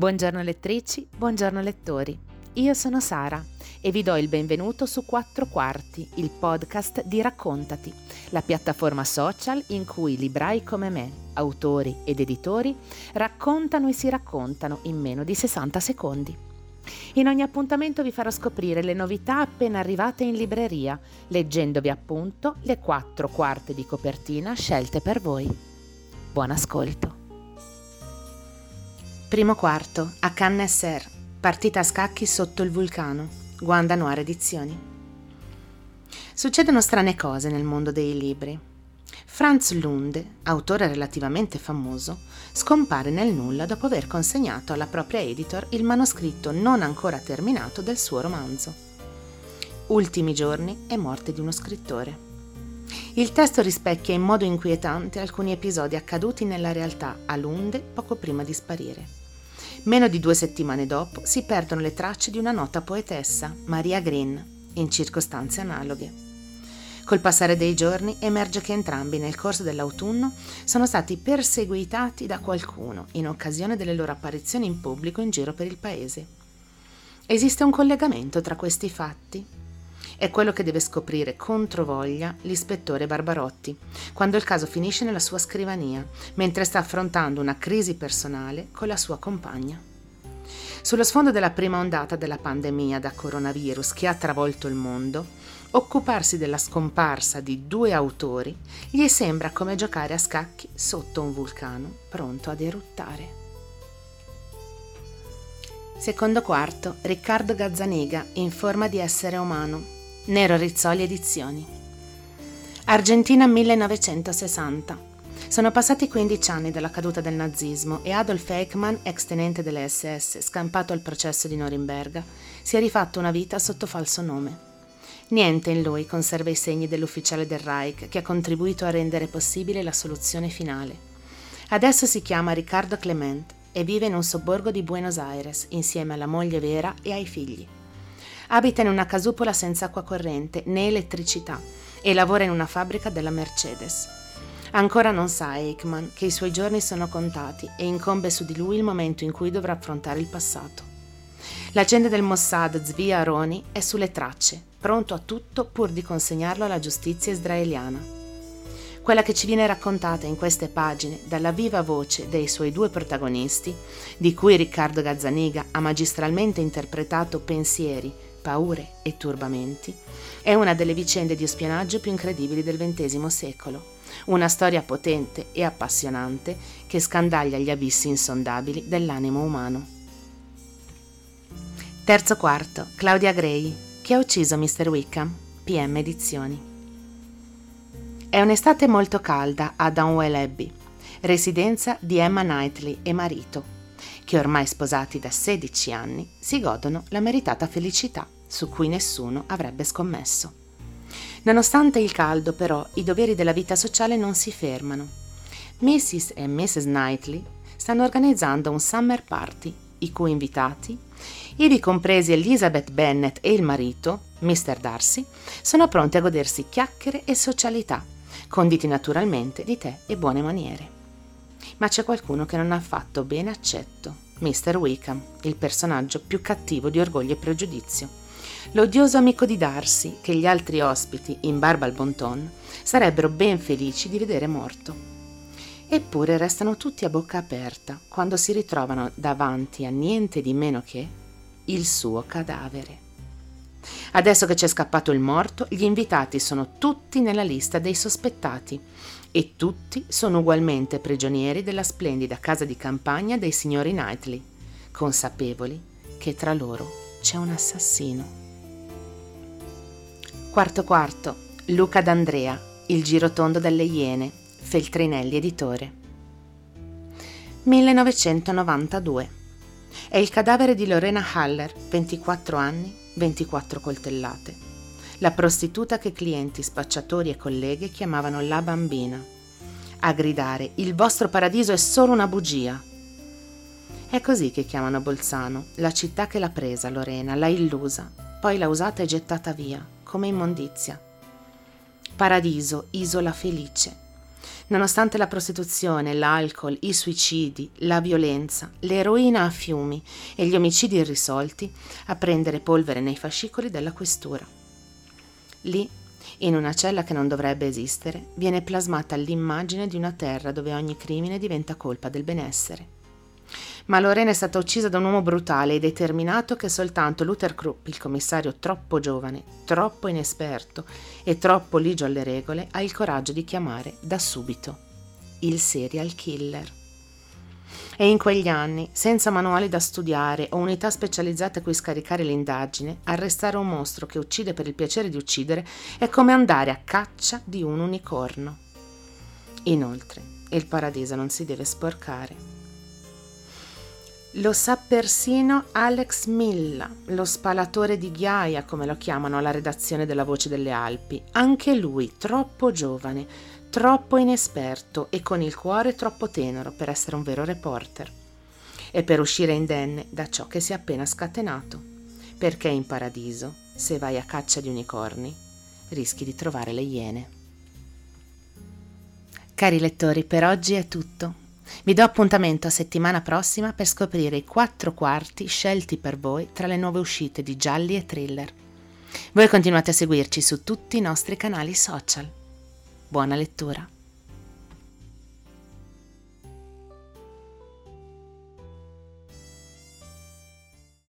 Buongiorno lettrici, buongiorno lettori. Io sono Sara e vi do il benvenuto su Quattro Quarti, il podcast di Raccontati, la piattaforma social in cui librai come me, autori ed editori, raccontano e si raccontano in meno di 60 secondi. In ogni appuntamento vi farò scoprire le novità appena arrivate in libreria, leggendovi appunto le quattro quarte di copertina scelte per voi. Buon ascolto. Primo quarto, a Cannes Ser, partita a scacchi sotto il vulcano, Guanda Noir Edizioni. Succedono strane cose nel mondo dei libri. Franz Lunde, autore relativamente famoso, scompare nel nulla dopo aver consegnato alla propria editor il manoscritto non ancora terminato del suo romanzo. Ultimi giorni e morte di uno scrittore. Il testo rispecchia in modo inquietante alcuni episodi accaduti nella realtà a Lunde poco prima di sparire. Meno di due settimane dopo si perdono le tracce di una nota poetessa, Maria Green, in circostanze analoghe. Col passare dei giorni emerge che entrambi nel corso dell'autunno sono stati perseguitati da qualcuno in occasione delle loro apparizioni in pubblico in giro per il paese. Esiste un collegamento tra questi fatti? È quello che deve scoprire controvoglia l'ispettore Barbarotti, quando il caso finisce nella sua scrivania, mentre sta affrontando una crisi personale con la sua compagna. Sullo sfondo della prima ondata della pandemia da coronavirus che ha travolto il mondo, occuparsi della scomparsa di due autori gli sembra come giocare a scacchi sotto un vulcano pronto ad eruttare. Secondo quarto, Riccardo Gazzaniga in forma di essere umano, Nero Rizzoli Edizioni. Argentina 1960. Sono passati 15 anni dalla caduta del nazismo e Adolf Eichmann, ex tenente delle SS, scampato al processo di Norimberga, si è rifatto una vita sotto falso nome. Niente in lui conserva i segni dell'ufficiale del Reich che ha contribuito a rendere possibile la soluzione finale. Adesso si chiama Riccardo Clement e vive in un sobborgo di Buenos Aires insieme alla moglie Vera e ai figli. Abita in una casupola senza acqua corrente né elettricità e lavora in una fabbrica della Mercedes. Ancora non sa Eichmann che i suoi giorni sono contati e incombe su di lui il momento in cui dovrà affrontare il passato. L'agente del Mossad Zvi Aroni è sulle tracce, pronto a tutto pur di consegnarlo alla giustizia israeliana. Quella che ci viene raccontata in queste pagine dalla viva voce dei suoi due protagonisti, di cui Riccardo Gazzaniga ha magistralmente interpretato pensieri, paure e turbamenti, è una delle vicende di spionaggio più incredibili del XX secolo. Una storia potente e appassionante che scandaglia gli abissi insondabili dell'animo umano. Terzo quarto, Claudia Gray, che ha ucciso Mr. Wickham, PM Edizioni. È un'estate molto calda a Donwell Abbey, residenza di Emma Knightley e marito, che ormai sposati da 16 anni si godono la meritata felicità su cui nessuno avrebbe scommesso. Nonostante il caldo, però, i doveri della vita sociale non si fermano. Mrs. e Mrs. Knightley stanno organizzando un summer party, i cui invitati, ivi compresi Elizabeth Bennet e il marito, Mr. Darcy, sono pronti a godersi chiacchiere e socialità, conditi naturalmente di tè e buone maniere ma c'è qualcuno che non ha fatto bene accetto. Mr. Wickham, il personaggio più cattivo di orgoglio e pregiudizio. L'odioso amico di Darcy, che gli altri ospiti, in barba al bon ton, sarebbero ben felici di vedere morto. Eppure restano tutti a bocca aperta quando si ritrovano davanti a niente di meno che il suo cadavere. Adesso che c'è scappato il morto, gli invitati sono tutti nella lista dei sospettati e tutti sono ugualmente prigionieri della splendida casa di campagna dei signori Knightley, consapevoli che tra loro c'è un assassino. Quarto quarto, Luca D'Andrea, Il girotondo delle Iene, Feltrinelli editore. 1992. È il cadavere di Lorena Haller, 24 anni, 24 coltellate la prostituta che clienti, spacciatori e colleghe chiamavano la bambina, a gridare il vostro paradiso è solo una bugia. È così che chiamano Bolzano, la città che l'ha presa Lorena, l'ha illusa, poi l'ha usata e gettata via, come immondizia. Paradiso, isola felice. Nonostante la prostituzione, l'alcol, i suicidi, la violenza, l'eroina a fiumi e gli omicidi irrisolti, a prendere polvere nei fascicoli della questura. Lì, in una cella che non dovrebbe esistere, viene plasmata l'immagine di una terra dove ogni crimine diventa colpa del benessere. Ma Lorena è stata uccisa da un uomo brutale e determinato che soltanto Luther Krupp, il commissario troppo giovane, troppo inesperto e troppo ligio alle regole, ha il coraggio di chiamare da subito il serial killer. E in quegli anni, senza manuali da studiare o unità specializzate a cui scaricare l'indagine, arrestare un mostro che uccide per il piacere di uccidere è come andare a caccia di un unicorno. Inoltre, il paradiso non si deve sporcare. Lo sa persino Alex Milla, lo spalatore di ghiaia, come lo chiamano alla redazione della Voce delle Alpi. Anche lui troppo giovane, troppo inesperto e con il cuore troppo tenero per essere un vero reporter. E per uscire indenne da ciò che si è appena scatenato. Perché in paradiso, se vai a caccia di unicorni, rischi di trovare le iene. Cari lettori, per oggi è tutto. Vi do appuntamento a settimana prossima per scoprire i quattro quarti scelti per voi tra le nuove uscite di gialli e thriller. Voi continuate a seguirci su tutti i nostri canali social. Buona lettura!